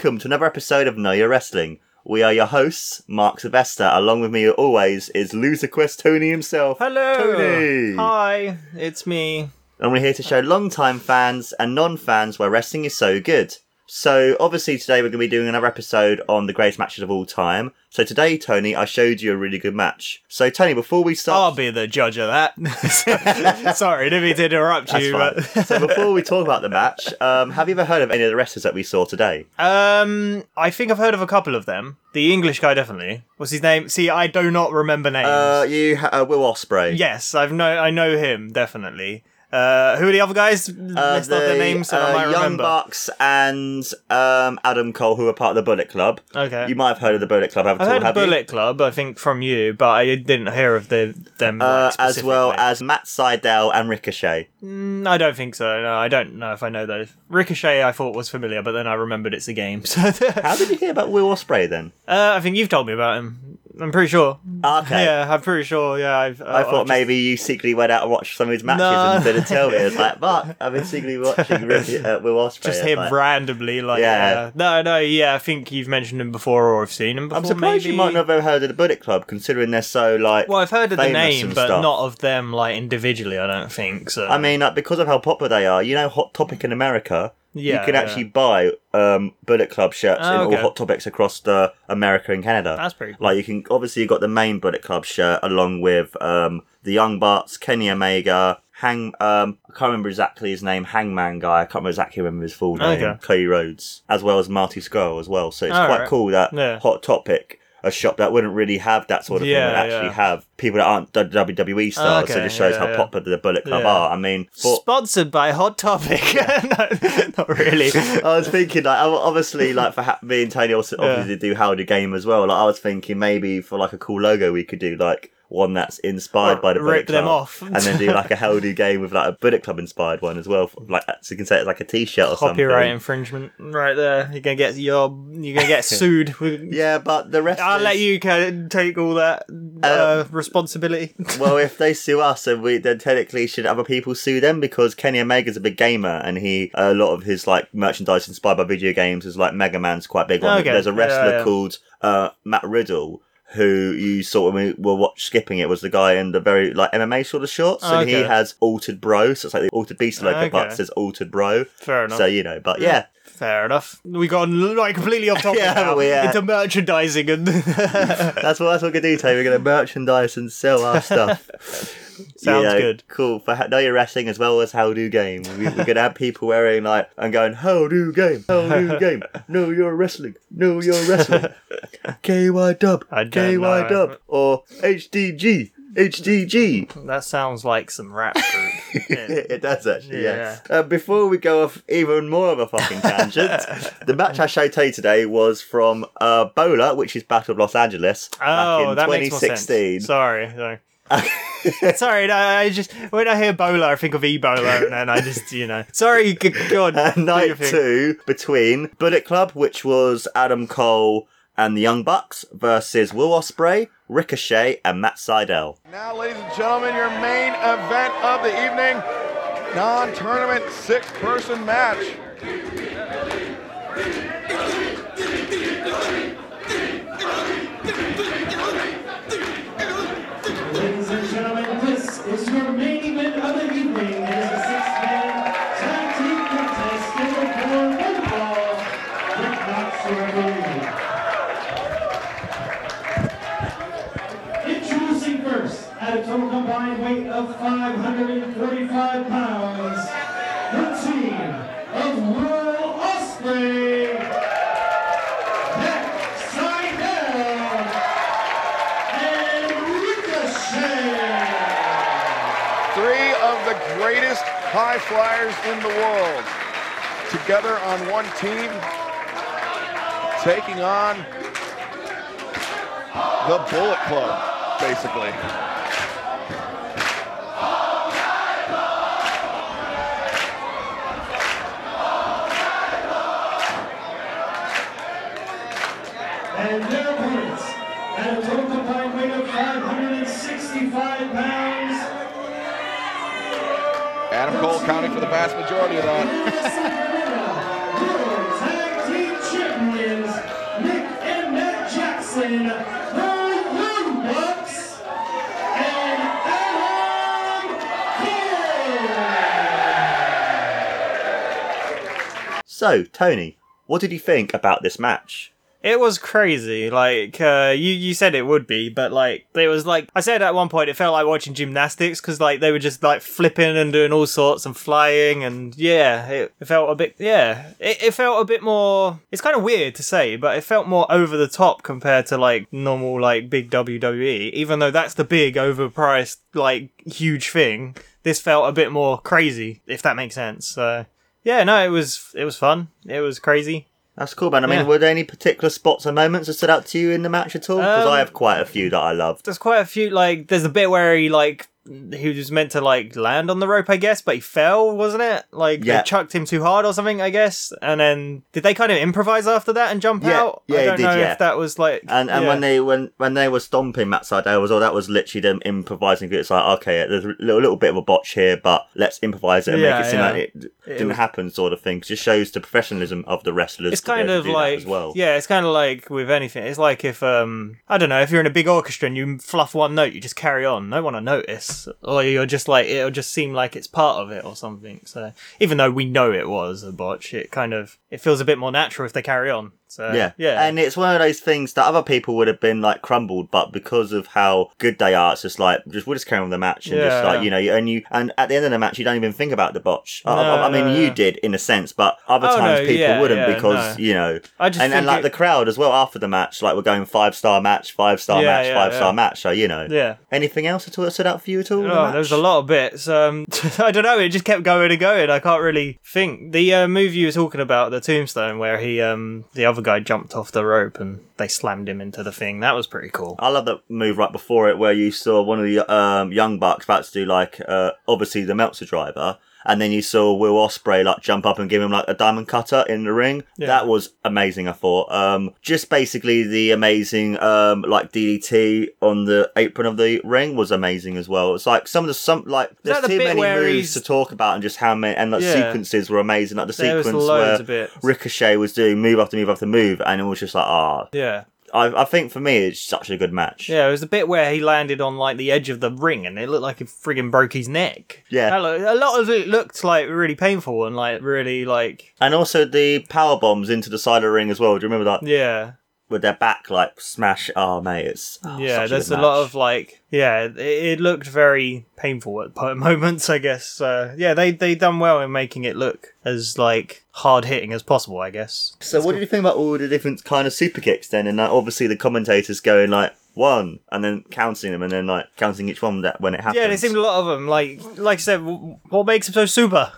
welcome to another episode of Know Your Wrestling. We are your hosts, Mark Silvester. Along with me, always, is Loser Quest Tony himself. Hello. Tony. Hi, it's me. And we're here to show long-time fans and non-fans why wrestling is so good. So, obviously, today we're going to be doing another episode on the greatest matches of all time. So, today, Tony, I showed you a really good match. So, Tony, before we start, I'll be the judge of that. Sorry, didn't mean to interrupt That's you. But... so, before we talk about the match, um, have you ever heard of any of the wrestlers that we saw today? um, I think I've heard of a couple of them. The English guy, definitely. What's his name? See, I do not remember names. Uh, you, ha- uh, Will Ospreay. yes, I've know, I know him definitely. Uh, who are the other guys? Uh, off their names so I uh, might Young remember. Bucks and um, Adam Cole, who are part of the Bullet Club. Okay. You might have heard of the Bullet Club, I've you? heard of have you? Bullet Club, I think, from you, but I didn't hear of the them. Uh, as well as Matt Sydal and Ricochet. Mm, I don't think so. No, I don't know if I know those. Ricochet, I thought was familiar, but then I remembered it's a game. So How did you hear about Will Ospreay then? uh, I think you've told me about him. I'm pretty sure. Okay. Yeah, I'm pretty sure. Yeah, I've. I thought maybe you secretly went out and watched some of his matches No. and didn't tell me. It's like, Mark, I've been secretly watching Ricky, uh, Will Ospreay. just him like- randomly, like Yeah. yeah. No, no, yeah. I think you've mentioned him before, or I've seen him before. I'm surprised maybe. you might not have heard of the Bullet Club, considering they're so like. Well, I've heard of the name, but stuff. not of them like individually. I don't think so. I mean, like, because of how popular they are, you know, Hot Topic in America, Yeah, you can yeah. actually buy um, Bullet Club shirts Oh, in okay. all Hot Topics across the America and Canada. that's pretty. Cool. Like you can obviously you got the main Bullet Club shirt along with um, the Young Bucks, Kenny Omega, Hang. Um, I can't remember exactly his name. Hangman guy. I can't remember exactly remember his full name. Okay. Cody Rhodes, as well as Marty Scurll as well. So it's quite right. cool that Yeah. Hot Topic, a shop that wouldn't really have that sort of thing, Yeah, would actually yeah. have people that aren't WWE ah, stars. so it just shows yeah, how popular the Bullet Club are. I mean, for, Sponsored by Hot Topic. no, not really. I was thinking, like, obviously, like for ha- me and Tony also obviously do How to Game as well. Like, I was thinking maybe for like a cool logo, we could do like one that's inspired Or by the Bullet rip Club, them off. and then do like a How to Game with like a Bullet Club inspired one as well. Like, so you can say it's like a T-shirt or Copyright something. Copyright infringement, right there. You're gonna get your, you're gonna get sued. Yeah, but the rest. I'll let you take all that uh, responsibility. well, if they sue us, then we then technically should other people sue them because Kenny Omega's a big gamer and he a lot of his like merchandise inspired by video games is like Mega Man's quite big one. Okay, There's a wrestler yeah, yeah. called uh, Matt Riddle who you saw when we were watch skipping it was the guy in the very like MMA sort of shorts and he has altered bro, so it's like the altered beast logo, but Okay. it says altered bro. Fair enough. So you know, but yeah, Fair enough. We got like completely off topic Yeah, now we, uh, into merchandising and that's what that's what we're gonna do today. We're gonna merchandise and sell our stuff. Sounds good. Cool for ha- know your wrestling as well as how do game. We, we're gonna have people wearing like and going how do game, how do game. Know your wrestling, know your wrestling. KY dub, KY dub, or HDG, HDG. that sounds like some rap group. Yeah. it does actually, yeah. Yeah. Uh, before we go off even more of a fucking tangent, the match I showed you today was from uh, Bola, which is Battle of Los Angeles back Oh, in that makes more 2016. sense. Sorry, sorry. Sorry, no, I just when I hear Bola, I think of Ebola, and then I just, you know. Sorry, g- go on. Uh, night two between Bullet Club, which was Adam Cole and the Young Bucks, versus Will Ospreay, Ricochet, and Matt Sydal. Now, ladies and gentlemen, your main event of the evening non tournament six person match. Of 545 pounds, the team of Will Seidel, and. Three of the greatest high flyers in the world together on one team, taking on the Bullet Club, basically. for the vast majority of that. So, Tony, what did you think about this match? It was crazy. Like uh, you, you said it would be, but like it was like I said at one point, it felt like watching gymnastics because like they were just like flipping and doing all sorts and flying and yeah, it, it felt a bit yeah, it, it felt a bit more. It's kind of weird to say, but it felt more over the top compared to like normal like big WWE. Even though that's the big overpriced like huge thing, this felt a bit more crazy if that makes sense. So yeah, no, it was it was fun. It was crazy. That's cool, man. I mean, Yeah. were there any particular spots or moments that stood out to you in the match at all? Because Um, I have quite a few that I loved. there's quite a few like there's a bit where he like he was meant to like land on the rope i guess but he fell wasn't it like Yeah. they chucked him too hard or something i guess and then did they kind of improvise after that and jump Yeah, out yeah, i don't did, know yeah. if that was like And and yeah. when they when when they were stomping Matt Sydal was all that was literally them improvising. It's like okay, there's a little, little bit of a botch here, but let's improvise it and make it seem like it, It didn't was- happen, sort of thing. Just shows the professionalism of the wrestlers. it's kind of like as well. yeah it's kind of like with anything it's like if um i don't know if you're in a big orchestra and you fluff one note you just carry on no one will notice or you're just like it'll just seem like it's part of it or something. So even though we know it was a botch it kind of it feels a bit more natural if they carry on so Yeah, yeah and it's one of those things that other people would have been like crumbled, but because of how good they are, it's just like just we'll just carry on the match and just Yeah. like you know, and you and at the end of the match, you don't even think about the botch. I- I, I mean, no, you no. did in a sense, but other Oh, times no, people yeah, wouldn't yeah, because no. you know, I just and, and like it- the crowd as well after the match, like we're going five star match, five star Yeah, match, yeah, five star match. So you know, yeah anything else at all that stood out for you at all? in the Oh, there was a lot of bits. Um, I don't know. It just kept going and going. I can't really think. The uh, move you were talking about, the tombstone, where he, um, the other guy jumped off the rope and they slammed him into the thing. That was pretty cool. I love that move right before it where you saw one of the um, young bucks about to do like uh, obviously the Meltzer driver, and then you saw Will Ospreay like jump up and give him like a diamond cutter in the ring. Yeah. That was amazing. I thought. Um, just basically the amazing um, like DDT on the apron of the ring was amazing as well. It's like some of the some like there's the too many moves he's- to talk about and just how many and like Yeah. sequences were amazing. Like the There sequence where. Ricochet was doing move after move after move, and it was just like ah. Yeah. I, I think for me it's such a good match. Yeah, it was the bit where he landed on like the edge of the ring and it looked like he friggin' broke his neck. Yeah. Looked- a lot of it looked like really painful and like really like And also the power bombs into the side of the ring as well. Do you remember that? yeah. With their back like smash. Oh mate, it's oh, yeah, there's good a lot of like, yeah, it, it looked very painful at moments. I guess, uh, yeah, they they done well in making it look as like hard hitting as possible. I guess. So what did you think about all the different kind of super kicks then? And like, obviously the commentators going like one and then counting them and then like counting each one that when it happens. Yeah, there seemed a lot of them. Like, like I said, what makes them so super?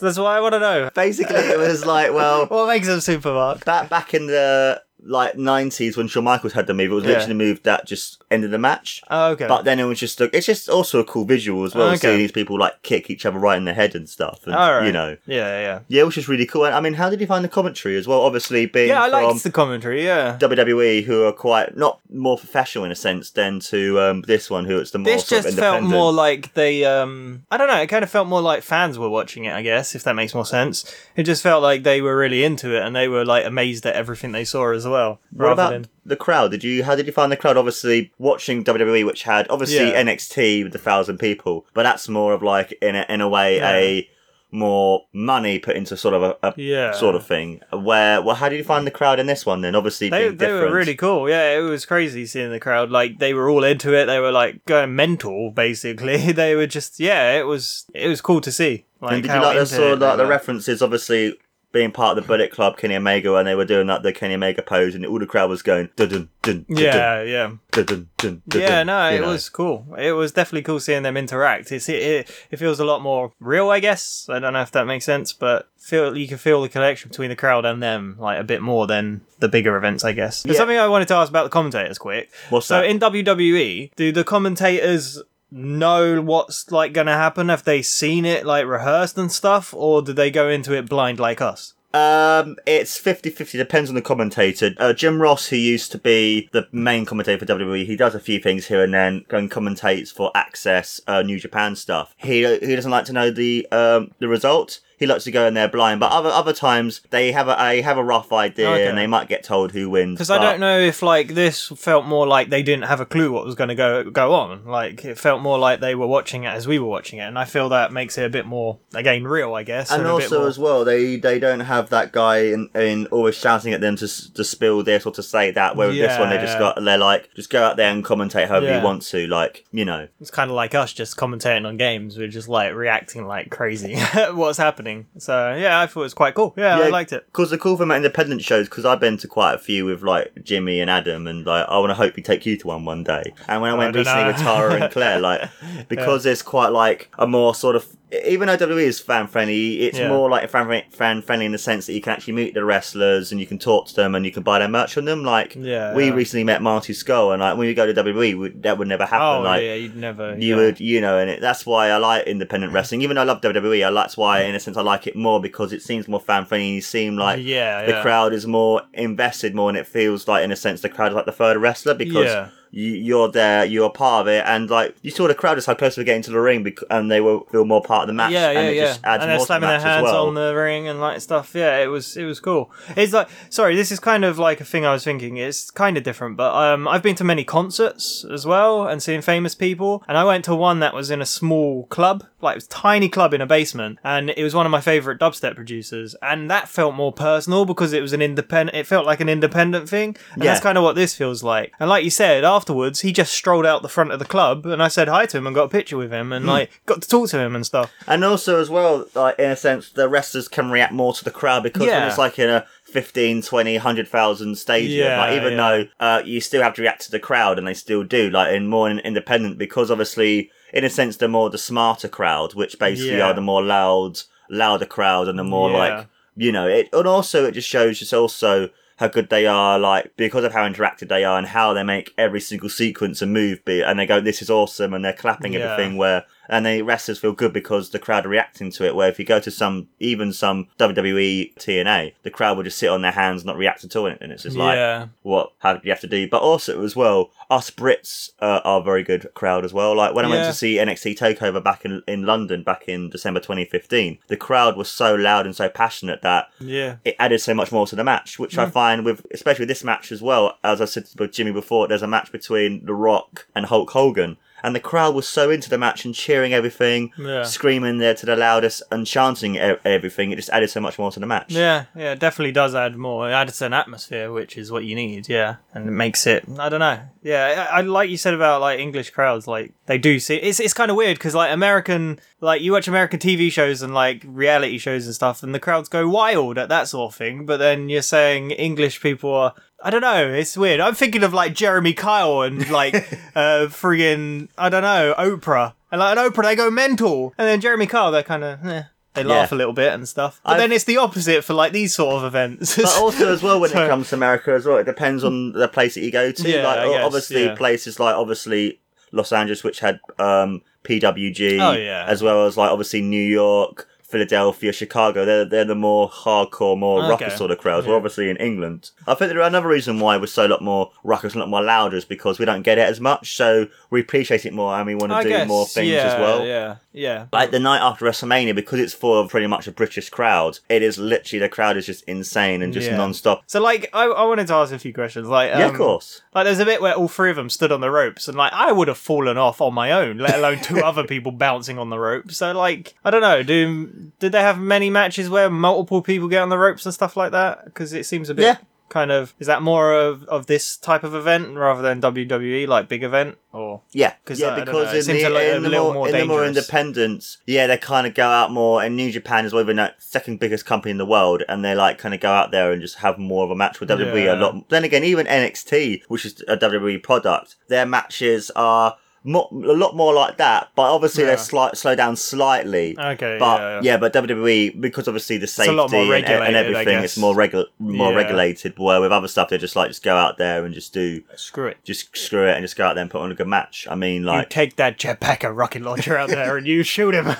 That's what I want to know. Basically, it was like well, What makes them super, Mark? back back in the like 90s when Shawn Michaels had the move, it was literally the move that just ended the match. Oh, okay. But then it was just, it's just also a cool visual as well, Okay. seeing these people like kick each other right in the head and stuff. And, All right. You know, Yeah, yeah. yeah, which is really cool. And I mean, how did you find the commentary as well? Obviously, being Yeah, I from liked the commentary. Yeah. WWE, who are quite not more professional in a sense than to um, this one, who it's the more This sort just of felt independent. more like they um I don't know, it kind of felt more like fans were watching it, I guess, if that makes more sense. It just felt like they were really into it and they were like amazed at everything they saw as well. What about than the crowd? Did you? How did you find the crowd? Obviously, watching WWE, which had obviously Yeah. NXT with a thousand people, but that's more of like in a, in a way a more money put into sort of a, a Yeah. sort of thing. Where well, how did you find the crowd in this one? Then obviously they, they were really cool. Yeah, it was crazy seeing the crowd. Like they were all into it. They were like going mental basically. they were just yeah, it was it was cool to see. Like and did you like the sort of like the references? Obviously. Being part of the Bullet Club, Kenny Omega, and they were doing that the Kenny Omega pose, and all the crowd was going dun dun dun Yeah, yeah. dun dun dun. Yeah, no, it know. was cool. It was definitely cool seeing them interact. It's it, it, it feels a lot more real, I guess. I don't know if that makes sense, but feel you can feel the connection between the crowd and them like a bit more than the bigger events, I guess. There's Yeah. something I wanted to ask about the commentators quick. What's so that? in WWE, do the commentators know what's like going to happen? Have they seen it like rehearsed and stuff, or do they go into it blind like us? Um, it's 50-50, depends on the commentator. Uh, Jim Ross, who used to be the main commentator for WWE, he does a few things here and then, and commentates for AXS, uh, New Japan stuff. He he doesn't like to know the um the result. He likes to go in there blind. But other other times they have a, a have a rough idea Okay. and they might get told who wins. Because I don't know if like this felt more like they didn't have a clue what was going to go go on. Like it felt more like they were watching it as we were watching it, and I feel that makes it a bit more again real, I guess. And a bit also more- as well, they they don't have that guy in, in always shouting at them to to spill this or to say that. Where with this one, they just Yeah. got they're like just go out there and commentate however Yeah. you want to, like you know. it's kind of like us just commentating on games. We're just like reacting like crazy what's happening. So yeah, I thought it was quite cool. Yeah, I liked it. Because the cool thing about independent shows, because I've been to quite a few with like Jimmy and Adam, and like I want to hope we take you to one one day. And when I went recently know. with Tara and Claire, like because it's quite like a more sort of even though WWE is fan friendly, it's Yeah. more like fan fan friendly in the sense that you can actually meet the wrestlers and you can talk to them and you can buy their merch from them. Like Yeah, we yeah. recently met Marty Scurll, and like when we go to WWE, we, that would never happen. Oh like yeah, you'd never. you would, you know, and it, that's why I like independent wrestling. Even though I love WWE, I that's why, in a sense, I like it more because it seems more fan friendly. And you seem like Yeah, the crowd is more invested more, and it feels like, in a sense, the crowd is like the third wrestler because. You, you're there, you're part of it, and like you saw the crowd just how close they were getting to the ring, bec- and they will feel more part of the match. Yeah, yeah, and it yeah. just adds and they're more to the slamming their hands well. on the ring and like stuff. Yeah, it was it was cool. It's like sorry, this is kind of like a thing I was thinking. It's kind of different, but um, I've been to many concerts as well and seen famous people. And I went to one that was in a small club, like it was a tiny club in a basement, and it was one of my favorite dubstep producers. And that felt more personal because it was an independent. It felt like an independent thing, and Yeah. that's kind of what this feels like. And like you said, afterwards he just strolled out the front of the club, and I said hi to him and got a picture with him, and Hmm. like got to talk to him and stuff. And also, as well, like in a sense, the wrestlers can react more to the crowd because when Yeah. it's like in a 15, 20, 100,000 stadium, Yeah, like even yeah. though uh, you still have to react to the crowd, and they still do, like in more in independent, because obviously, in a sense, they're more the smarter crowd, which basically Yeah. are the more loud, louder crowd, and the more Yeah. like you know it. And also, it just shows just also how good they are, like because of how interactive they are and how they make every single sequence and move be, and they go, "This is awesome," and they're clapping Yeah. everything. Where and the wrestlers feel good because the crowd are reacting to it. Where if you go to some, even some WWE TNA, the crowd will just sit on their hands, not react at all, and it's just like, Yeah. what how do you have to do? But also as well, us Brits uh, are a very good crowd as well. Like when I went to see NXT Takeover back in in London back in December 2015, the crowd was so loud and so passionate that Yeah. it added so much more to the match, which Mm. I find with especially with this match as well. As I said with Jimmy before, there's a match between The Rock and Hulk Hogan, and the crowd was so into the match and cheering everything, Yeah. screaming there to the loudest and chanting e- everything. It just added so much more to the match. Yeah, yeah, it definitely does add more. It adds an atmosphere, which is what you need. Yeah, and it makes it. I don't know. Yeah, I, I like you said about like English crowds. Like they do see. It's it's kind of weird because like American, like you watch American TV shows and like reality shows and stuff, and the crowds go wild at that sort of thing. But then you're saying English people are. I don't know. It's weird. I'm thinking of like Jeremy Kyle and like uh friggin' I don't know Oprah and like an Oprah they go mental, and then Jeremy Kyle they're kind of. Eh. They laugh Yeah. a little bit and stuff, but I've- then it's the opposite for like these sort of events. But also as well when So- it comes to America as well, it depends on the place that you go to. Yeah, like I guess, obviously yeah. places like obviously Los Angeles, which had um, PWG, Oh, yeah. as well as like obviously New York, Philadelphia, Chicago. They're they're the more hardcore, more Okay. ruckus sort of crowds. Yeah. We're obviously in England. I think there another reason why we're so a lot more ruckus, and a lot more louder, is because we don't get it as much. So we appreciate it more, and we want to I do guess, more things yeah, as well. Yeah, yeah. Like the night after WrestleMania, because it's for pretty much a British crowd, it is literally the crowd is just insane and just Yeah. non-stop. So like, I, I wanted to ask a few questions. Like, um, yeah, of course. Like, there's a bit where all three of them stood on the ropes, and like, I would have fallen off on my own, let alone two other people bouncing on the ropes. So like, I don't know. Do did they have many matches where multiple people get on the ropes and stuff like that? Because it seems a bit. Yeah. Kind of is that more of, of this type of event rather than WWE like big event or Yeah, 'Cause, yeah, I because know, it in seems the, a li- a in the little more, more in the more dangerous. independents, yeah, they kind of go out more. And New Japan is even that second biggest company in the world, and they like kind of go out there and just have more of a match with WWE. Yeah. A lot. Then again, even NXT, which is a WWE product, their matches are. More, a lot more like that, but obviously Yeah. they slight slow down slightly. Okay, but yeah, yeah, yeah. but WWE because obviously the safety and, and everything, it's more regu- more regulated. Where with other stuff, they just like just go out there and just do screw it. just screw it and just go out there and put on a good match. I mean, You like take that jetpack and rocket launcher out there and you shoot him.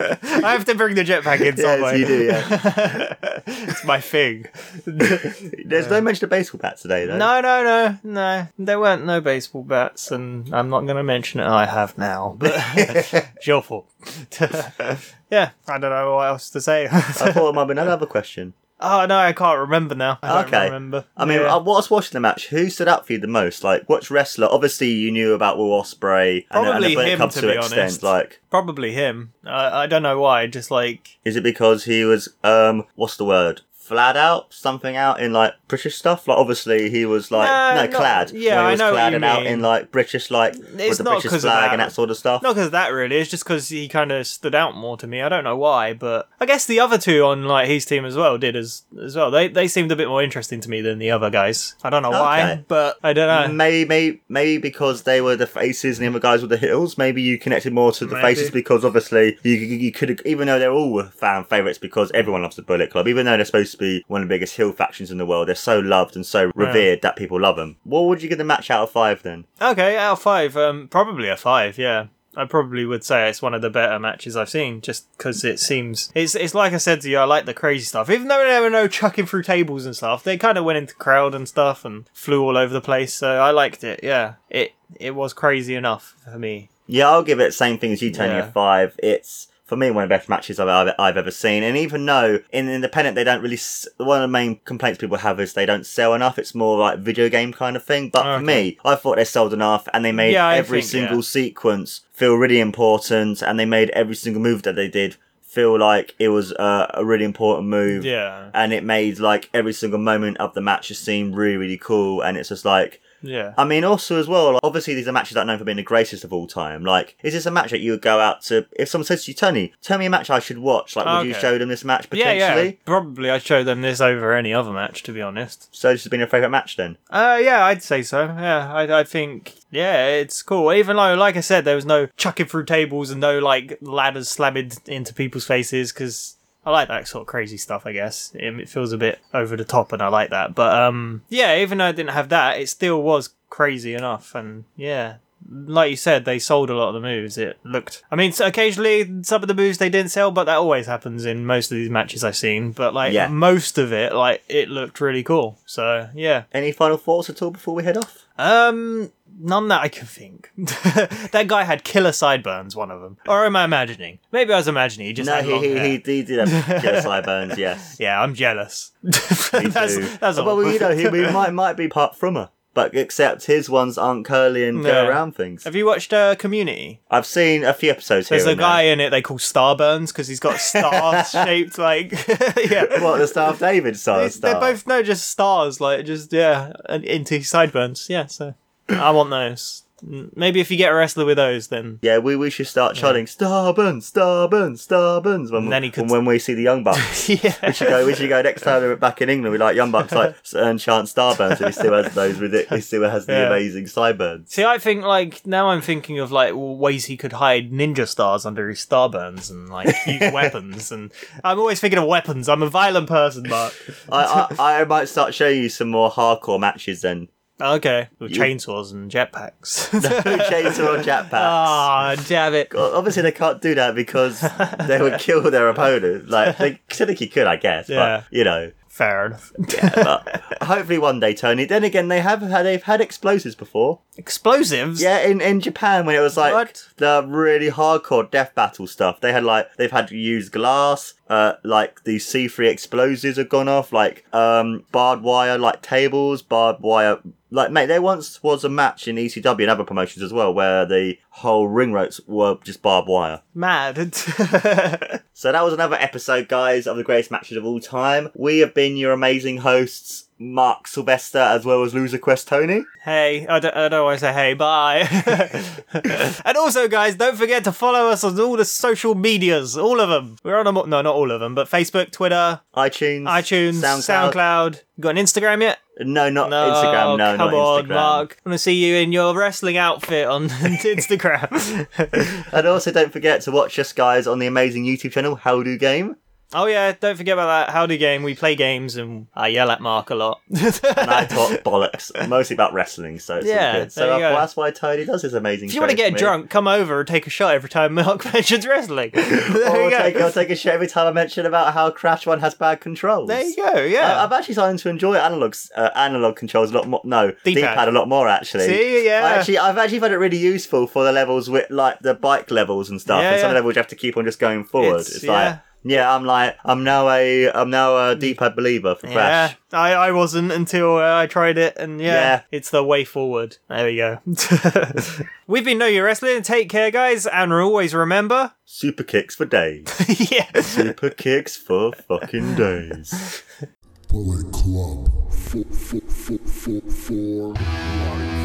I have to bring the jetpack in some Yes, you do, yeah. it's my thing. There's no mention of baseball bat today, though. No, no, no, no. There weren't no baseball bats, and I'm not going gonna mention it, I have now, but it's your fault. yeah, I don't know what else to say. I thought it might be another question. oh no, I can't remember now. I don't Okay. remember. I mean, Yeah. I was watching the match. Who stood out for you the most? Like, which wrestler? Obviously, you knew about Will Ospreay and, and Probably him, comes to to, be extent, honest. like, probably him. I I don't know why. Just like is it because he was um, what's the word? Flat out, something out in like British stuff. Like, obviously, he was like Nah, no not- clad. yeah, I was know you cladded out in like British, like with It's the not British flag that. and that sort of stuff. not because of that really. It's just because he kind of stood out more to me. I don't know why, but I guess the other two on like his team as well did as as well. They they seemed a bit more interesting to me than the other guys. I don't know why, but I don't know. Maybe, maybe because they were the faces and the other guys were the heels. Maybe you connected more to the Maybe. faces because obviously you you could even though they're all fan favorites because everyone loves the Bullet Club. Even though they're supposed to be one of the biggest heel factions in the world, they're so loved and so revered that people love them. What would you give the match out of five then? Okay, out of five, um, probably a five. Yeah, I probably would say it's one of the better matches I've seen, just because it seems it's it's like I said to you. I like the crazy stuff, even though there were no chucking through tables and stuff. They kind of went into crowd and stuff and flew all over the place. So I liked it. Yeah, it it was crazy enough for me. Yeah, I'll give it the same thing as you, Tony. Yeah. A five. It's for me one of the best matches I've, I've, I've ever seen. And even though in independent they don't really, s- one of the main complaints people have is they don't sell enough. It's more like video game kind of thing. But for me, I thought they sold enough, and they made Yeah, every think, single yeah. sequence feel really important, and they made every single move that they did feel like it was uh, a really important move Yeah, and it made like every single moment of the match just seem really really cool and it's just like yeah. I mean, also as well, like, obviously these are matches that are known for being the greatest of all time. Like, is this a match that you would go out to if someone says to you, Tony, tell me a match I should watch? Like, would you show them this match potentially? Yeah, yeah. Probably I'd show them this over any other match, to be honest. So this has been your favourite match then? Uh, yeah, I'd say so. Yeah, I, I think, yeah, it's cool. Even though, like I said, there was no chucking through tables and no, like, ladders slamming into people's faces, because I like that sort of crazy stuff, I guess. Um, It feels a bit over the top, and I like that. But, um, yeah, even though I didn't have that, it still was crazy enough, and yeah. Like you said, they sold a lot of the moves. It looked. I mean, occasionally some of the moves they didn't sell, but that always happens in most of these matches I've seen. But like Yeah. most of it, like it looked really cool. So yeah, Any final thoughts at all before we head off? um, none that I can think. that guy had killer sideburns, one of them. Or am I imagining? Maybe I was imagining. He just no, had he, long he, hair. he, he did have killer sideburns, yes. Yeah, I'm jealous. Me that's too. that's all. well, you know, he, he might, might be part frommer. But except his ones aren't curly and go Yeah. around things. Have you watched uh, Community? I've seen a few episodes There's here a and guy in it they call Starburns because he's got stars shaped like yeah. there. What, the Star of David style They- star? They're both no, just stars, like just yeah, and into sideburns. Yeah, so I want those. Maybe if you get a wrestler with those, then Yeah, we, we should start chanting Starburns, Starburns, Starburns when, And then he could- when we see the Young Bucks. yeah, we should go. We should go next time we're back in England. We like Young Bucks like and chant Starburns, and he still has those. Ridic- he still has the Yeah. amazing sideburns. See, I think like now I'm thinking of like ways he could hide ninja stars under his starburns and like use weapons. And I'm always thinking of weapons. I'm a violent person, Mark. I, I I might start showing you some more hardcore matches then. Okay, with You- chainsaws and jetpacks. Chainsaw or jetpacks. Ah, damn it. Well, Obviously, they can't do that because they would kill their opponent. Like they technically could, I guess. Yeah. But you know, Fair enough. but hopefully one day, Tony. Then again, they have had they've had explosives before. Explosives. Yeah, in, in Japan when it was like What? the really hardcore death battle stuff, they had like they've had to use glass, uh, like the C three explosives have gone off, like um barbed wire, like tables, barbed wire. Like mate, there once was a match in ECW and other promotions as well where the whole ring ropes were just barbed wire. Mad. So that was another episode, guys, of the greatest matches of all time. We have been your amazing hosts, Mark Silvester, as well as Loser Quest Tony. hey, I don't, I don't want to say hey, bye. and also, guys, don't forget to follow us on all the social medias, all of them. We're on them, no, not all of them, but Facebook, Twitter, iTunes, iTunes, SoundCloud. SoundCloud. You got an Instagram yet? No, not No, Instagram. No, come not on, Instagram. Mark. I want to see you in your wrestling outfit on Instagram. And also, don't forget to watch us, guys, on the amazing YouTube channel How Do Game. Oh yeah, don't forget about that howdy game. We play games and I yell at Mark a lot. and I talk bollocks, mostly about wrestling, so it's all Yeah, good. So there you go. that's why Tony does his amazing if you want to get drunk, come over and take a shot every time Mark mentions wrestling. there Or you go. take, I'll take a shot every time I mention about how Crash One has bad controls. there you go. Yeah. I- I've actually started to enjoy analog uh, analog controls a lot more. No, D-pad. D-pad a lot more actually. See, yeah. I actually, I've actually found it really useful for the levels with like the bike levels and stuff. Yeah, and some yeah. levels you have to keep on just going forward. It's- It's, yeah. like, yeah, I'm like, I'm now a, I'm now a D-pad believer for Crash. yeah, I, I wasn't until uh, I tried it, and yeah, Yeah. it's the way forward. There we go. We've been Know Your Wrestling. Take care, guys, and always remember. Super kicks for days. yeah. Super kicks for fucking days. Bullet Club. Four, four, four, four, four. Life.